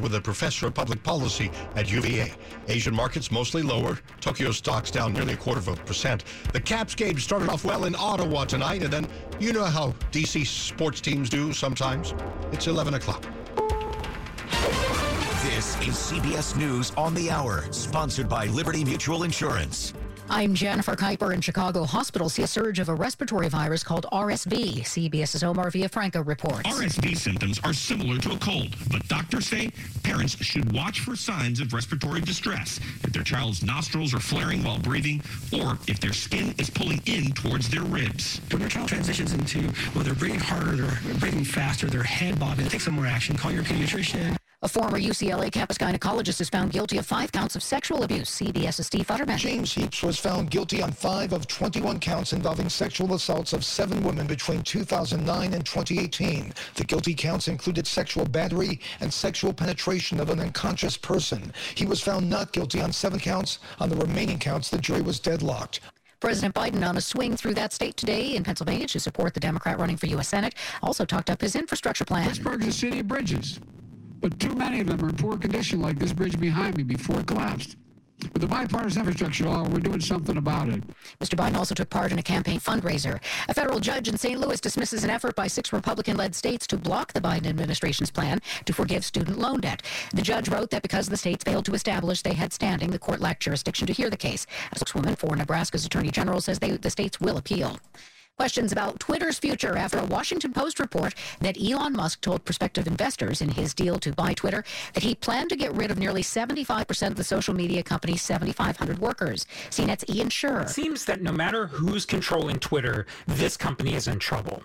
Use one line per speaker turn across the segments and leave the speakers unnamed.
with a professor of public policy at UVA. Asian markets mostly lower. Tokyo stocks down nearly a quarter of a percent. The Caps game started off well in Ottawa tonight, and then you know how DC sports teams do sometimes. It's 11 o'clock.
This is CBS News on the Hour, sponsored by Liberty Mutual Insurance.
I'm Jennifer Keiper in Chicago. Hospitals see a surge of a respiratory virus called RSV. CBS's Omar Villafranca reports.
RSV symptoms are similar to a cold, but doctors say parents should watch for signs of respiratory distress if their child's nostrils are flaring while breathing or if their skin is pulling in towards their ribs.
When your child transitions into, well, they're breathing harder, they're breathing faster, their head bobbing, take some more action. Call your pediatrician.
A former UCLA campus gynecologist is found guilty of five counts of sexual abuse. CBS's Steve Futterman.
James Heaps was found guilty on five of 21 counts involving sexual assaults of seven women between 2009 and 2018. The guilty counts included sexual battery and sexual penetration of an unconscious person. He was found not guilty on seven counts. On the remaining counts, the jury was deadlocked.
President Biden on a swing through that state today in Pennsylvania to support the Democrat running for U.S. Senate. Also talked up his infrastructure plan.
Pittsburgh's a city bridges but too many of them are in poor condition, like this bridge behind me before it collapsed. With the bipartisan infrastructure law, we're doing something about it.
Mr. Biden also took part in a campaign fundraiser. A federal judge in St. Louis dismisses an effort by six Republican led states to block the Biden administration's plan to forgive student loan debt. The judge wrote that because the states failed to establish they had standing, the court lacked jurisdiction to hear the case. A spokeswoman for Nebraska's attorney general says they, the states will appeal. Questions about Twitter's future after a Washington Post report that Elon Musk told prospective investors in his deal to buy Twitter that he planned to get rid of nearly 75% of the social media company's 7,500 workers. CNET's Ian.
It seems that no matter who's controlling Twitter, this company is in trouble.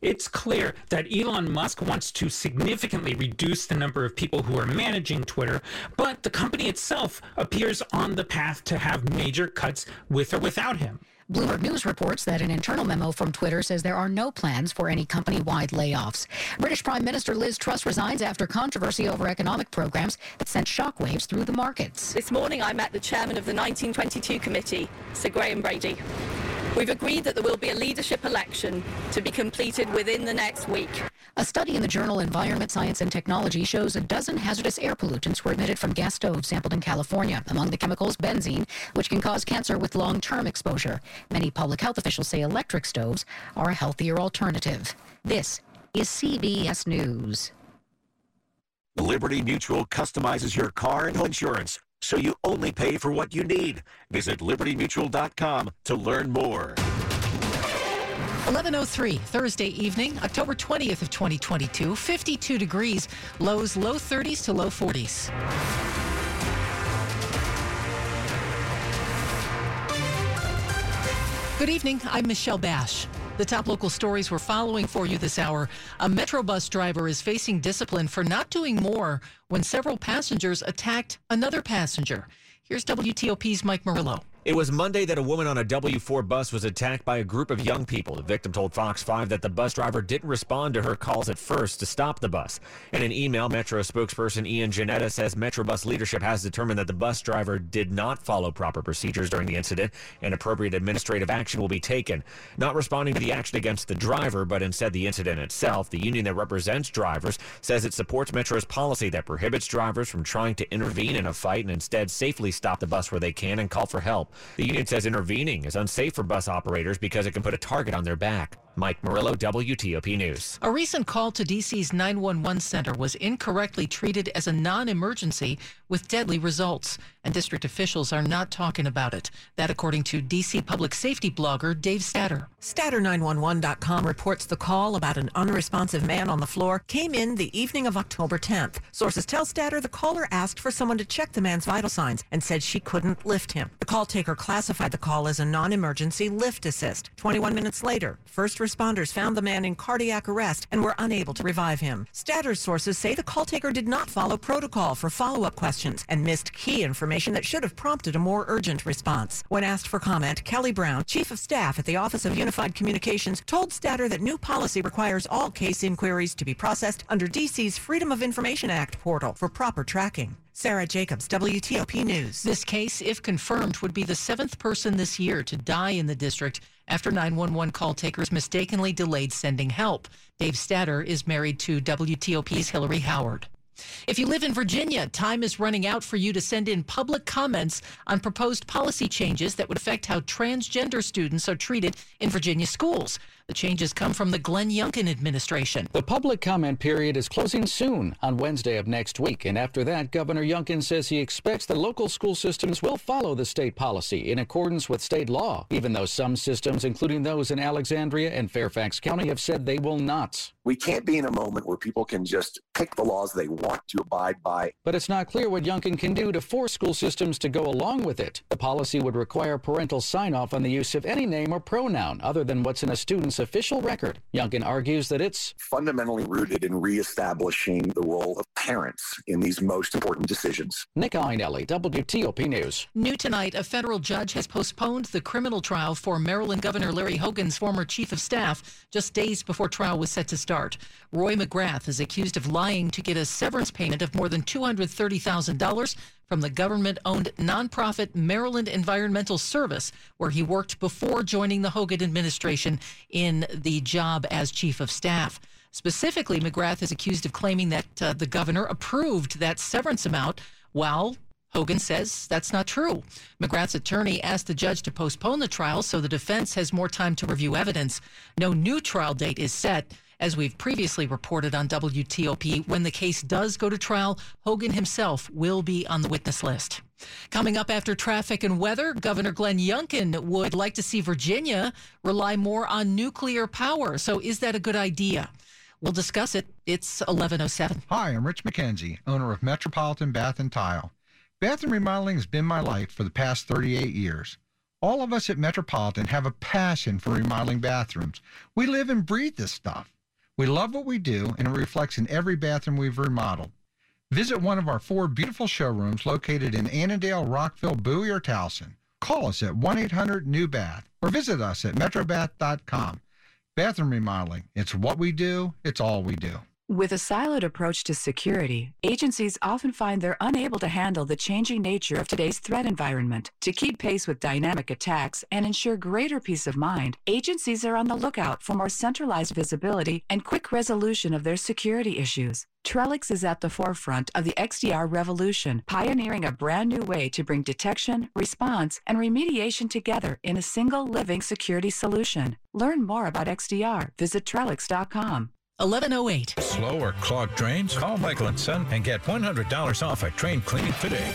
It's clear that Elon Musk wants to significantly reduce the number of people who are managing Twitter, but the company itself appears on the path to have major cuts with or without him.
Bloomberg News reports that an internal memo from Twitter says there are no plans for any company wide layoffs. British Prime Minister Liz Truss resigns after controversy over economic programs that sent shockwaves through the markets.
This morning I met the chairman of the 1922 committee, Sir Graham Brady. We've agreed that there will be a leadership election to be completed within the next week.
A study in the journal Environment, Science and Technology shows a dozen hazardous air pollutants were emitted from gas stoves sampled in California. Among the chemicals, benzene, which can cause cancer with long-term exposure. Many public health officials say electric stoves are a healthier alternative. This is CBS News.
Liberty Mutual customizes your car and home insurance so you only pay for what you need. Visit libertymutual.com to learn more.
1103 Thursday evening, October 20th of 2022, 52 degrees, lows low 30s to low 40s. Good evening. I'm Michelle Basch. The top local stories we're following for you this hour. A Metro bus driver is facing discipline for not doing more when several passengers attacked another passenger. Here's WTOP's Mike Murillo.
It was Monday that a woman on a W4 bus was attacked by a group of young people. The victim told Fox 5 that the bus driver didn't respond to her calls at first to stop the bus. In an email, Metro spokesperson Ian Jannetta says Metrobus leadership has determined that the bus driver did not follow proper procedures during the incident and appropriate administrative action will be taken. Not responding to the action against the driver, but instead the incident itself, the union that represents drivers says it supports Metro's policy that prohibits drivers from trying to intervene in a fight and instead safely stop the bus where they can and call for help. The union says intervening is unsafe for bus operators because it can put a target on their back. Mike Murillo, WTOP News.
A recent call to DC's 911 center was incorrectly treated as a non emergency with deadly results, and district officials are not talking about it. That, according to DC public safety blogger Dave Statter.
Statter911.com reports the call about an unresponsive man on the floor came in the evening of October 10th. Sources tell Statter the caller asked for someone to check the man's vital signs and said she couldn't lift him. The call taker classified the call as a non emergency lift assist. 21 minutes later, first responders found the man in cardiac arrest and were unable to revive him. Statter's sources say the call taker did not follow protocol for follow-up questions and missed key information that should have prompted a more urgent response. When asked for comment, Kelly Brown, Chief of Staff at the Office of Unified Communications, told Statter that new policy requires all case inquiries to be processed under DC's Freedom of Information Act portal for proper tracking. Sarah Jacobs, WTOP News.
This case, if confirmed, would be the seventh person this year to die in the district after 911 call takers mistakenly delayed sending help. Dave Statter is married to WTOP's Hillary Howard. If you live in Virginia, time is running out for you to send in public comments on proposed policy changes that would affect how transgender students are treated in Virginia schools. The changes come from the Glenn Youngkin administration.
The public comment period is closing soon on Wednesday of next week. And after that, Governor Youngkin says he expects the local school systems will follow the state policy in accordance with state law, even though some systems, including those in Alexandria and Fairfax County, have said they will not.
We can't be in a moment where people can just pick the laws they want to abide by.
But it's not clear what Youngkin can do to force school systems to go along with it. The policy would require parental sign off on the use of any name or pronoun other than what's in a student's official record. Youngkin argues that it's
fundamentally rooted in reestablishing the role of parents in these most important decisions.
Nick Iannelli, WTOP News.
New tonight, a federal judge has postponed the criminal trial for Maryland Governor Larry Hogan's former chief of staff just days before trial was set to start. Roy McGrath is accused of lying to get a severance payment of more than $230,000 from the government owned nonprofit Maryland Environmental Service, where he worked before joining the Hogan administration in the job as chief of staff. Specifically, McGrath is accused of claiming that uh, the governor approved that severance amount while Hogan says that's not true. McGrath's attorney asked the judge to postpone the trial so the defense has more time to review evidence. No new trial date is set. As we've previously reported on WTOP, when the case does go to trial, Hogan himself will be on the witness list. Coming up after traffic and weather, Governor Glenn Youngkin would like to see Virginia rely more on nuclear power. So, is that a good idea? We'll discuss it. It's 1107.
Hi, I'm Rich McKenzie, owner of Metropolitan Bath and Tile. Bathroom remodeling has been my life for the past 38 years. All of us at Metropolitan have a passion for remodeling bathrooms. We live and breathe this stuff. We love what we do, and it reflects in every bathroom we've remodeled. Visit one of our four beautiful showrooms located in Annandale, Rockville, Bowie, or Towson. Call us at 1 800 New Bath or visit us at metrobath.com. Bathroom remodeling, it's what we do, it's all we do.
With a siloed approach to security, agencies often find they're unable to handle the changing nature of today's threat environment. To keep pace with dynamic attacks and ensure greater peace of mind, agencies are on the lookout for more centralized visibility and quick resolution of their security issues. Trellix is at the forefront of the XDR revolution, pioneering a brand new way to bring detection, response, and remediation together in a single living security solution. Learn more about XDR. Visit Trellix.com.
1108.
Slow or clogged drains? Call Michael and Son and get $100 off a drain cleaning today.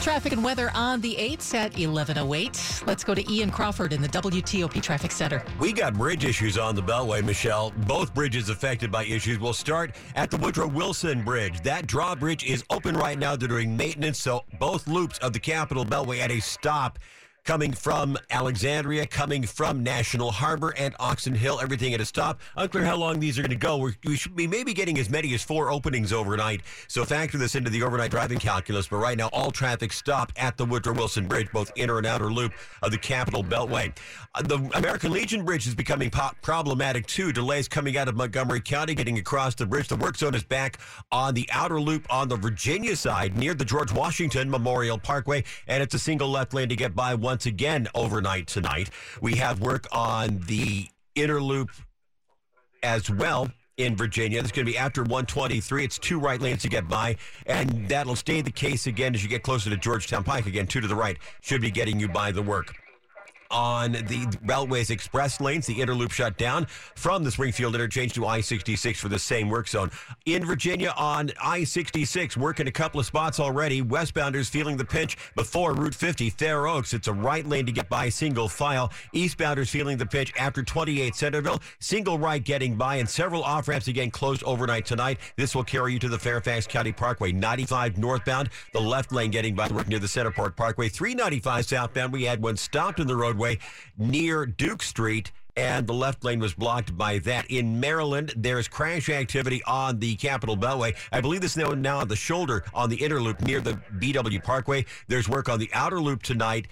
Traffic and weather on the 8s at 1108. Let's go to Ian Crawford in the WTOP Traffic Center.
We got bridge issues on the Beltway, Michelle. Both bridges affected by issues. We'll start at the Woodrow Wilson Bridge. That drawbridge is open right now. They're doing maintenance, so both loops of the Capital Beltway at a stop coming from Alexandria, coming from National Harbor and Oxon Hill. Everything at a stop. Unclear how long these are going to go. We're, we should be maybe getting as many as four openings overnight. So factor this into the overnight driving calculus. But right now, all traffic stopped at the Woodrow Wilson Bridge, both inner and outer loop of the Capital Beltway. Uh, the American Legion Bridge is becoming po- problematic too. Delays coming out of Montgomery County, getting across the bridge. The work zone is back on the outer loop on the Virginia side near the George Washington Memorial Parkway, and it's a single left lane to get by once again overnight tonight. We have work on the inner loop as well in Virginia. It's going to be after 123. It's two right lanes to get by, and that'll stay the case again as you get closer to Georgetown Pike. Again, two to the right should be getting you by the work on the Beltway's express lanes. The interloop shut down from the Springfield interchange to I 66 for the same work zone. In Virginia on I 66, working a couple of spots already. Westbounders feeling the pinch before Route 50, Fair Oaks. It's a right lane to get by single file. Eastbounders feeling the pinch after 28 Centreville. Single right getting by, and several off ramps again closed overnight tonight. This will carry you to the Fairfax County Parkway. 95 northbound, the left lane getting by near the Centreport Parkway. 395 southbound, we had one stopped in the roadway Parkway near Duke Street and the left lane was blocked by that. In Maryland, there's crash activity on the Capital Beltway. I believe this now now on the shoulder on the inner loop near the BW Parkway. There's work on the outer loop tonight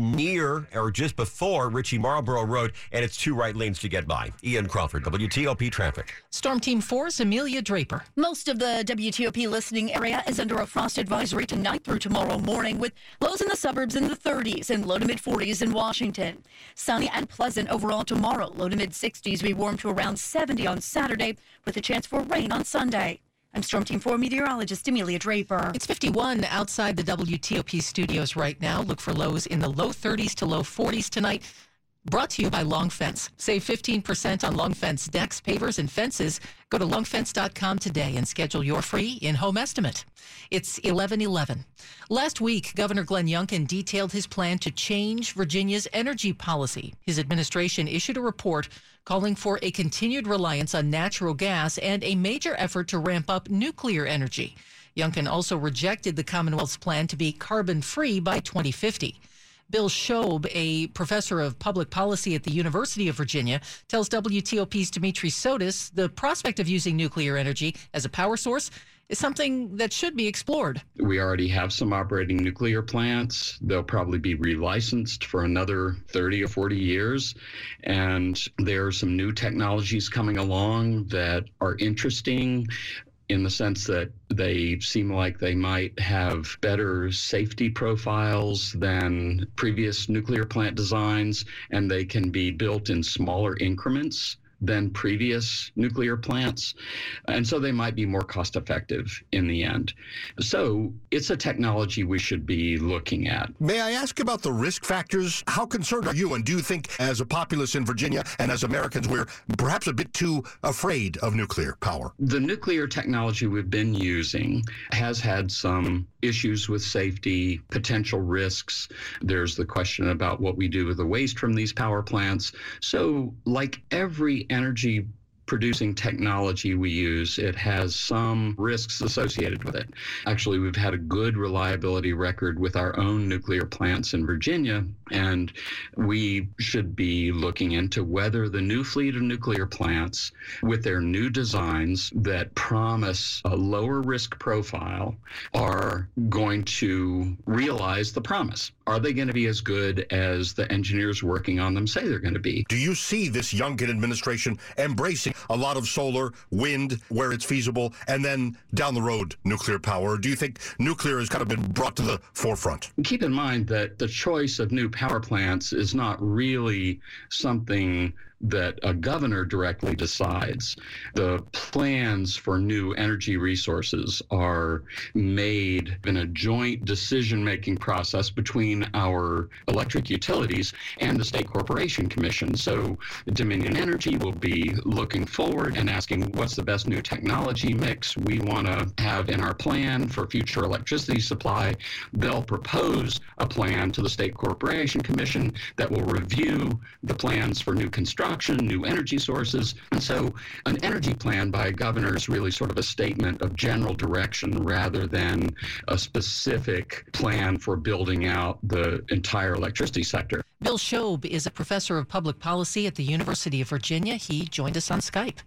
near or just before Ritchie Marlboro Road, and it's two right lanes to get by. Ian Crawford, WTOP Traffic.
Storm Team 4's Amelia Draper.
Most of the WTOP listening area is under a frost advisory tonight through tomorrow morning with lows in the suburbs in the 30s and low to mid 40s in Washington. Sunny and pleasant overall tomorrow. Low to mid 60s. We warm to around 70 on Saturday with a chance for rain on Sunday. I'm Storm Team 4 meteorologist Amelia Draper.
It's 51 outside the WTOP studios right now. Look for lows in the low 30s to low 40s tonight. Brought to you by Long Fence. Save 15% on Long Fence decks, pavers, and fences. Go to longfence.com today and schedule your free in-home estimate. It's 1111. Last week, Governor Glenn Youngkin detailed his plan to change Virginia's energy policy. His administration issued a report calling for a continued reliance on natural gas and a major effort to ramp up nuclear energy. Youngkin also rejected the Commonwealth's plan to be carbon free by 2050. Bill Shobe, a professor of public policy at the University of Virginia, tells WTOP's Dimitri Sotis the prospect of using nuclear energy as a power source is something that should be explored.
We already have some operating nuclear plants. They'll probably be relicensed for another 30 or 40 years. And there are some new technologies coming along that are interesting in the sense that they seem like they might have better safety profiles than previous nuclear plant designs, and they can be built in smaller increments than previous nuclear plants. And so they might be more cost effective in the end. So it's a technology we should be looking at.
May I ask about the risk factors? How concerned are you? And do you think, as a populace in Virginia and as Americans, we're perhaps a bit too afraid of nuclear power?
The nuclear technology we've been using has had some issues with safety, potential risks. There's the question about what we do with the waste from these power plants. So, like every energy producing technology we use, it has some risks associated with it. Actually, we've had a good reliability record with our own nuclear plants in Virginia, and we should be looking into whether the new fleet of nuclear plants, with their new designs that promise a lower risk profile, are going to realize the promise. Are they going to be as good as the engineers working on them say they're going to be?
Do you see this Youngkin administration embracing a lot of solar, wind, where it's feasible, and then down the road, nuclear power? Or do you think nuclear has kind of been brought to the forefront?
Keep in mind that the choice of new power plants is not really something that a governor directly decides. The plans for new energy resources are made in a joint decision making process between our electric utilities and the State Corporation Commission. So Dominion Energy will be looking forward and asking what's the best new technology mix we want to have in our plan for future electricity supply. They'll propose a plan to the State Corporation Commission that will review the plans for new construction new energy sources. And so an energy plan by a governor is really sort of a statement of general direction rather than a specific plan for building out the entire electricity sector.
Bill Shobe is a professor of public policy at the University of Virginia. He joined us on Skype.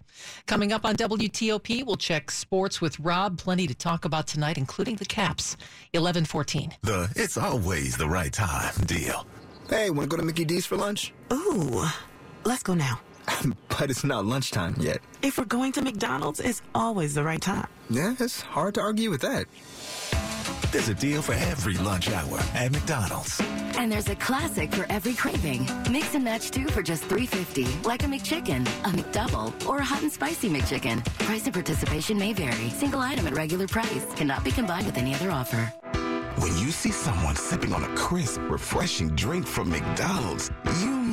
Coming up on WTOP, we'll check sports with Rob. Plenty to talk about tonight, including the Caps. 1114.
The it's always the right time deal.
Hey, want to go to Mickey D's for lunch?
Ooh. Let's go now.
but it's not lunchtime yet.
If we're going to McDonald's, it's always the right time.
Yeah, it's hard to argue with that.
There's a deal for every lunch hour at McDonald's.
And there's a classic for every craving. Mix and match two for just $3.50, like a McChicken, a McDouble, or a hot and spicy McChicken. Price and participation may vary. Single item at regular price cannot be combined with any other offer.
When you see someone sipping on a crisp, refreshing drink from McDonald's, you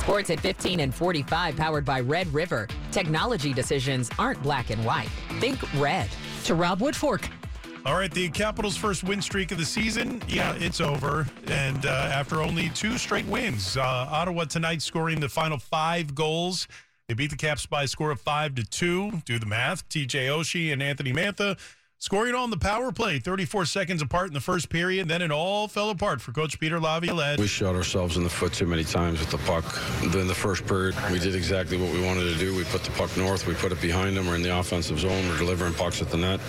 Sports at 15 and 45, powered by Red River. Technology decisions aren't black and white. Think red.
To Rob Woodfork.
All right, the Capitals' first win streak of the season, yeah, it's over. And uh, after only two straight wins, uh, Ottawa tonight scoring the final five goals. They beat the Caps by a score of five to two. Do the math. TJ Oshie and Anthony Mantha Scoring on the power play, 34 seconds apart in the first period. Then it all fell apart for Coach Peter Laviolette.
We shot ourselves in the foot too many times with the puck. Then the first period, we did exactly what we wanted to do. We put the puck north. We put it behind them. We're in the offensive zone. We're delivering pucks at the net.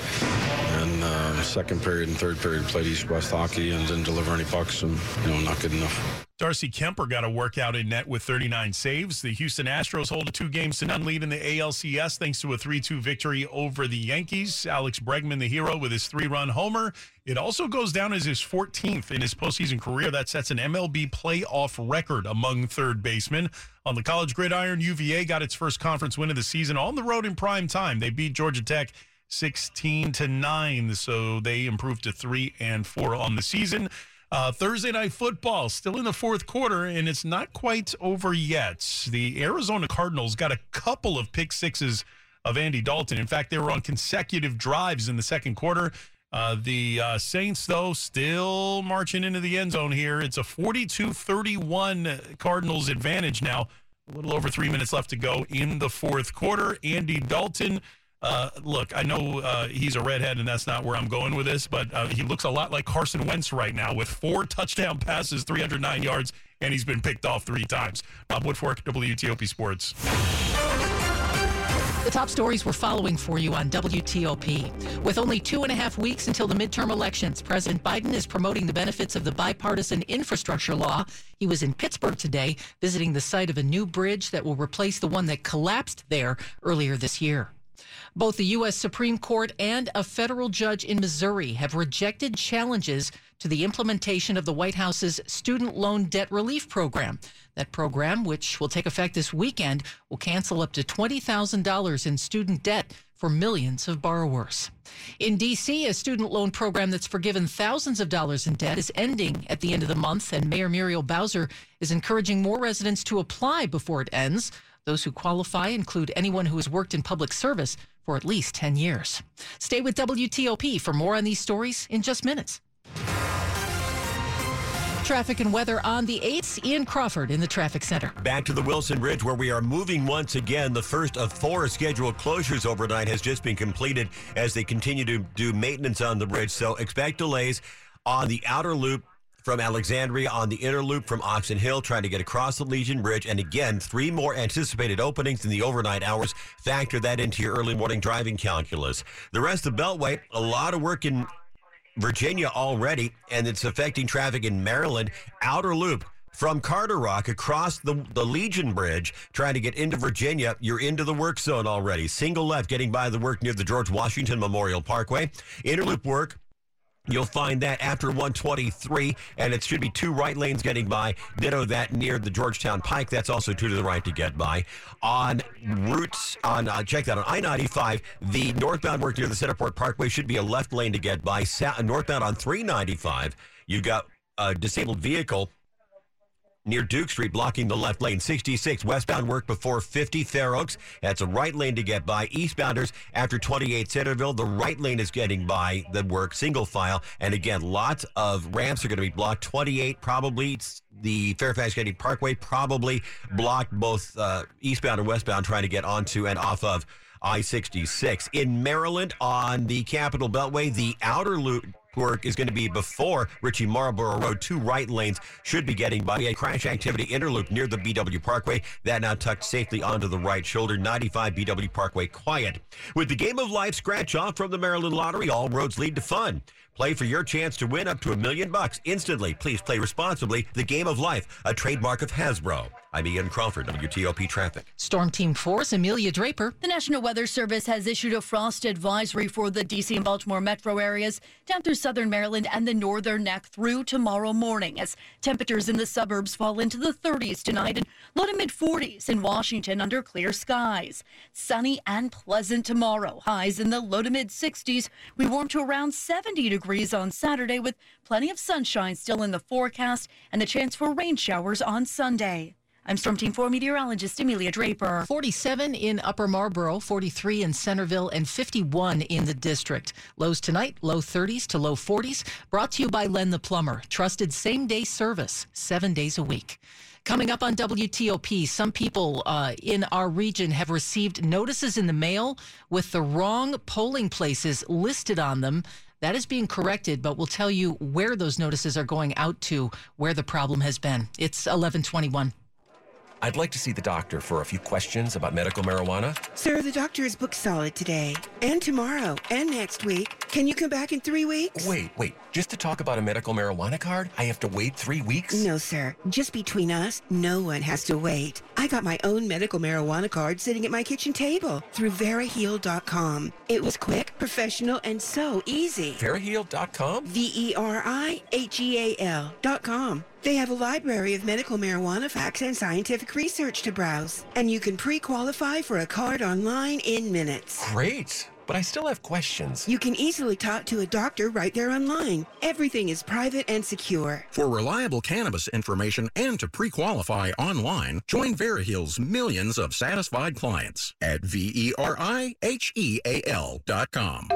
And uh, second period and third period played East-West hockey and didn't deliver any pucks. And, you know, not good enough.
Darcy Kuemper got a workout in net with 39 saves. The Houston Astros hold a two games to none lead in the ALCS thanks to a 3 2 victory over the Yankees. Alex Bregman, the hero, with his three run homer. It also goes down as his 14th in his postseason career. That sets an MLB playoff record among third basemen. On the college gridiron, UVA got its first conference win of the season on the road in prime time. They beat Georgia Tech 16 to 9, so they improved to 3 and 4 on the season. Uh, Thursday night football still in the fourth quarter, and it's not quite over yet. The Arizona Cardinals got a couple of pick sixes of Andy Dalton. In fact, they were on consecutive drives in the second quarter. Uh, the uh, Saints, though, still marching into the end zone here. It's a 42 31 Cardinals advantage now. A little over three minutes left to go in the fourth quarter. Andy Dalton uh, look, I know uh, he's a redhead, and that's not where I'm going with this, but uh, he looks a lot like Carson Wentz right now with four touchdown passes, 309 yards, and he's been picked off three times. Rob Woodfork, WTOP Sports.
The top stories we're following for you on WTOP. With only two and a half weeks until the midterm elections, President Biden is promoting the benefits of the bipartisan infrastructure law. He was in Pittsburgh today visiting the site of a new bridge that will replace the one that collapsed there earlier this year. Both the U.S. Supreme Court and a federal judge in Missouri have rejected challenges to the implementation of the White House's student loan debt relief program. That program, which will take effect this weekend, will cancel up to $20,000 in student debt for millions of borrowers. In D.C., a student loan program that's forgiven thousands of dollars in debt is ending at the end of the month, and Mayor Muriel Bowser is encouraging more residents to apply before it ends. Those who qualify include anyone who has worked in public service for at least 10 years. Stay with WTOP for more on these stories in just minutes. Traffic and weather on the 8th. Ian Crawford in the traffic center.
Back to the Wilson Bridge where we are moving once again. The first of four scheduled closures overnight has just been completed as they continue to do maintenance on the bridge. So expect delays on the outer loop from Alexandria on the inner loop from Oxon Hill, trying to get across the Legion Bridge. And again, three more anticipated openings in the overnight hours. Factor that into your early morning driving calculus. The rest of Beltway, a lot of work in Virginia already, and it's affecting traffic in Maryland. Outer loop from Carderock across the, the Legion Bridge, trying to get into Virginia. You're into the work zone already. Single left getting by the work near the George Washington Memorial Parkway. Interloop work You'll find that after 123, and it should be two right lanes getting by. Ditto that near the Georgetown Pike. That's also two to the right to get by. On routes, on uh, check that on I-95, the northbound work near the Centreport Parkway should be a left lane to get by. Sa- northbound on 395, you've got a disabled vehicle near Duke Street, blocking the left lane. 66 westbound work before 50 Fair Oaks. That's a right lane to get by. Eastbounders after 28 Centreville. The right lane is getting by the work single file. And again, lots of ramps are going to be blocked. 28 probably. The Fairfax County Parkway probably blocked both uh, eastbound and westbound trying to get onto and off of I 66. In Maryland on the Capital Beltway, the outer loop work is going to be before Ritchie Marlboro Road. Two right lanes should be getting by a crash activity interloop near the BW Parkway. That now tucked safely onto the right shoulder. 95 BW Parkway quiet. With the game of life scratch off from the Maryland Lottery, all roads lead to fun. Play for your chance to win up to a million bucks instantly. Please play responsibly. The game of life, a trademark of Hasbro. I'm Ian Crawford, WTOP Traffic.
Storm Team 4's Amelia Draper.
The National Weather Service has issued a frost advisory for the D.C. and Baltimore metro areas down through southern Maryland and the northern neck through tomorrow morning as temperatures in the suburbs fall into the 30s tonight and low to mid 40s in Washington under clear skies. Sunny and pleasant tomorrow. Highs in the low to mid 60s. We warm to around 70 degrees on Saturday with plenty of sunshine still in the forecast and the chance for rain showers on Sunday. I'm Storm Team 4 meteorologist Amelia Draper.
47 in Upper Marlboro, 43 in Centreville, and 51 in the district. Lows tonight, low 30s to low 40s. Brought to you by Len the Plumber. Trusted same day service, seven days a week. Coming up on WTOP, some people uh, in our region have received notices in the mail with the wrong polling places listed on them. That is being corrected, but we'll tell you where those notices are going out to, where the problem has been. It's 1121.
I'd like to see the doctor for a few questions about medical marijuana.
Sir, the doctor is booked solid today and tomorrow and next week. Can you come back in three weeks?
Wait, wait. Just to talk about a medical marijuana card, I have to wait three weeks?
No, sir. Just between us, no one has to wait. I got my own medical marijuana card sitting at my kitchen table through Veriheal.com. It was quick, professional, and so easy.
Veriheal.com?
V E R I H E A L.com. They have a library of medical marijuana facts and scientific research to browse, and you can pre-qualify for a card online in minutes.
Great. But I still have questions.
You can easily talk to a doctor right there online. Everything is private and secure.
For reliable cannabis information and to pre-qualify online, join Veriheal's millions of satisfied clients at E V-E-R-I-H-E-A-L dot com.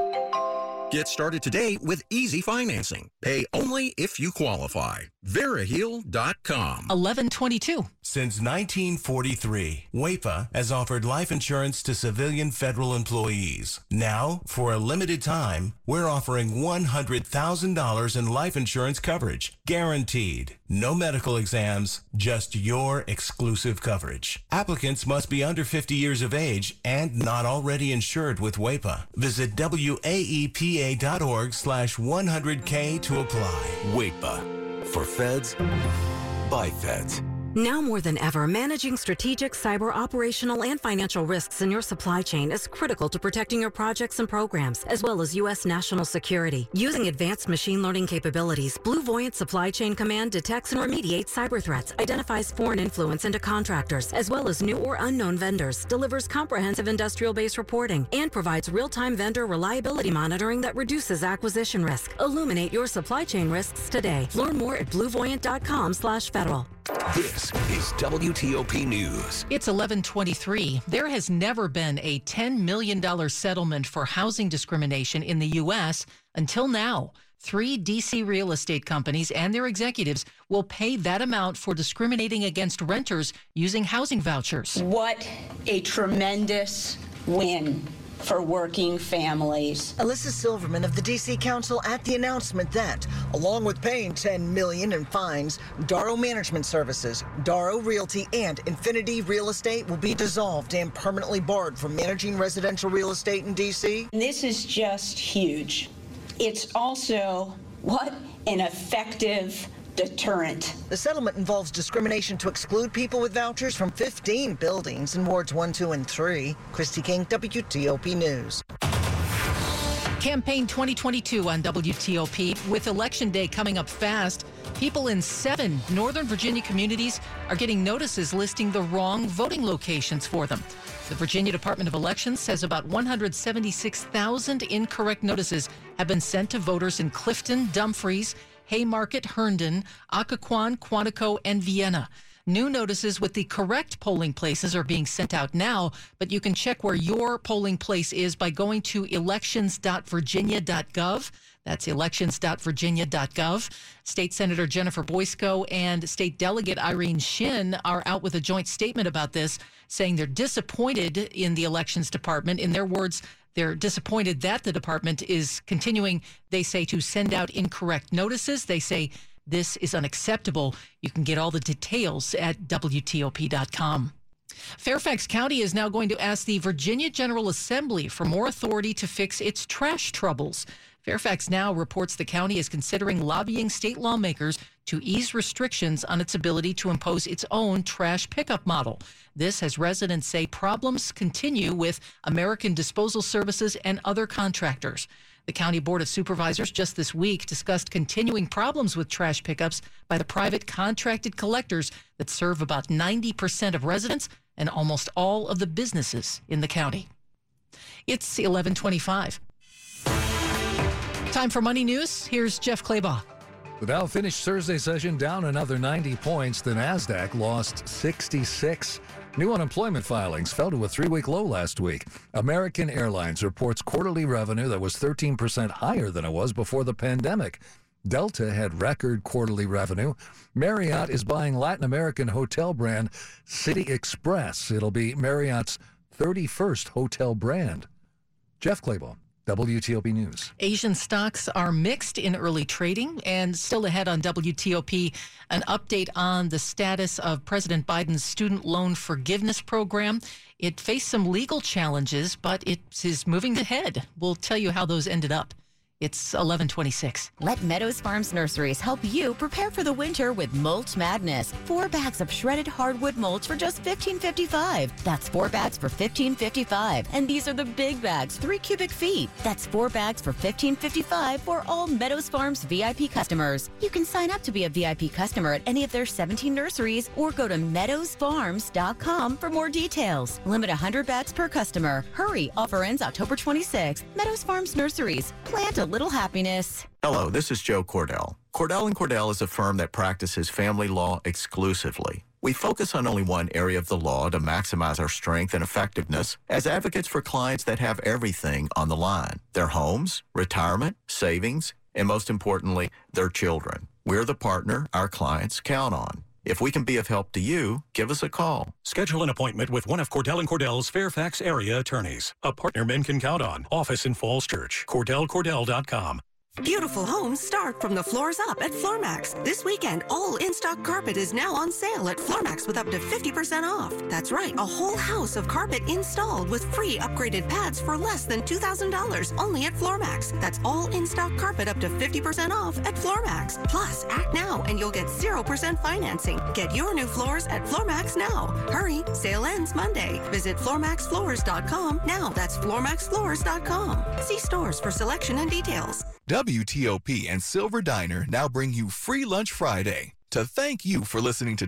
Get started today with easy financing. Pay only if you qualify. Veriheal.com.
1122.
Since 1943, WAEPA has offered life insurance to civilian federal employees. Now, for a limited time, we're offering $100,000 in life insurance coverage, guaranteed. No medical exams, just your exclusive coverage. Applicants must be under 50 years of age and not already insured with WAEPA. Visit waepa.org slash 100K to apply.
WAEPA. For feds, by feds.
Now more than ever, managing strategic, cyber, operational, and financial risks in your supply chain is critical to protecting your projects and programs, as well as U.S. national security. Using advanced machine learning capabilities, BlueVoyant Supply Chain Command detects and remediates cyber threats, identifies foreign influence into contractors, as well as new or unknown vendors, delivers comprehensive industrial-based reporting, and provides real-time vendor reliability monitoring that reduces acquisition risk. Illuminate your supply chain risks today. Learn more at bluevoyant.com/federal.
This is WTOP News.
It's 1123. There has never been a $10 million settlement for housing discrimination in the U.S. until now. Three D.C. real estate companies and their executives will pay that amount for discriminating against renters using housing vouchers.
What a tremendous win for working families.
Elissa Silverman of the DC Council at the announcement that, along with paying 10 million in fines, Darrow Management Services, Darrow Realty, and Infinity Real Estate will be dissolved and permanently barred from managing residential real estate in DC.
This is just huge. It's also what an effective deterrent.
The settlement involves discrimination to exclude people with vouchers from 15 buildings in wards 1, 2, and 3. Kristi King, WTOP News.
Campaign 2022 on WTOP. With Election Day coming up fast, people in seven Northern Virginia communities are getting notices listing the wrong voting locations for them. The Virginia Department of Elections says about 176,000 incorrect notices have been sent to voters in Clifton, Dumfries, Haymarket, Herndon, Occoquan, Quantico, and Vienna. New notices with the correct polling places are being sent out now, but you can check where your polling place is by going to elections.virginia.gov. That's elections.virginia.gov. State Senator Jennifer Boysko and State Delegate Irene Shin are out with a joint statement about this, saying they're disappointed in the elections department. In their words, They're disappointed that the department is continuing, they say, to send out incorrect notices. They say this is unacceptable. You can get all the details at WTOP.com. Fairfax County is now going to ask the Virginia General Assembly for more authority to fix its trash troubles. Fairfax Now reports the county is considering lobbying state lawmakers to ease restrictions on its ability to impose its own trash pickup model. This, as residents say, problems continue with American Disposal Services and other contractors. The County Board of Supervisors just this week discussed continuing problems with trash pickups by the private contracted collectors that serve about 90% of residents and almost all of the businesses in the county. It's 1125. Time for money news. Here's Jeff Clabaugh.
The Dow finished Thursday session down another 90 points. The Nasdaq lost 66. New unemployment filings fell to a three-week low last week. American Airlines reports quarterly revenue that was 13% higher than it was before the pandemic. Delta had record quarterly revenue. Marriott is buying Latin American hotel brand City Express. It'll be Marriott's 31st hotel brand. Jeff Clabaugh. WTOP News.
Asian stocks are mixed in early trading and still ahead on WTOP. An update on the status of President Biden's student loan forgiveness program. It faced some legal challenges, but it is moving ahead. We'll tell you how those ended up. It's 1126.
Let Meadows Farms Nurseries help you prepare for the winter with Mulch Madness. Four bags of shredded hardwood mulch for just $15.55. That's four bags for $15.55. And these are the big bags, three cubic feet. That's four bags for $15.55 for all Meadows Farms VIP customers. You can sign up to be a VIP customer at any of their 17 nurseries or go to meadowsfarms.com for more details. Limit 100 bags per customer. Hurry, offer ends October 26th. Meadows Farms Nurseries. Plant a little happiness.
Hello, this is Joe Cordell. Cordell and Cordell is a firm that practices family law exclusively. We focus on only one area of the law to maximize our strength and effectiveness as advocates for clients that have everything on the line their homes, retirement, savings, and most importantly, their children. We're the partner our clients count on. If we can be of help to you, give us a call.
Schedule an appointment with one of Cordell and Cordell's Fairfax area attorneys. A partner men can count on. Office in Falls Church. CordellCordell.com.
Beautiful homes start from the floors up at Floormax. This weekend, all in-stock carpet is now on sale at Floormax with up to 50% off. That's right, a whole house of carpet installed with free upgraded pads for less than $2,000 only at Floormax. That's all in-stock carpet up to 50% off at Floormax. Plus, act now and you'll get 0% financing. Get your new floors at Floormax now. Hurry, sale ends Monday. Visit floormaxfloors.com now. That's floormaxfloors.com. See stores for selection and details.
WTOP and Silver Diner now bring you Free Lunch Friday. To thank you for listening to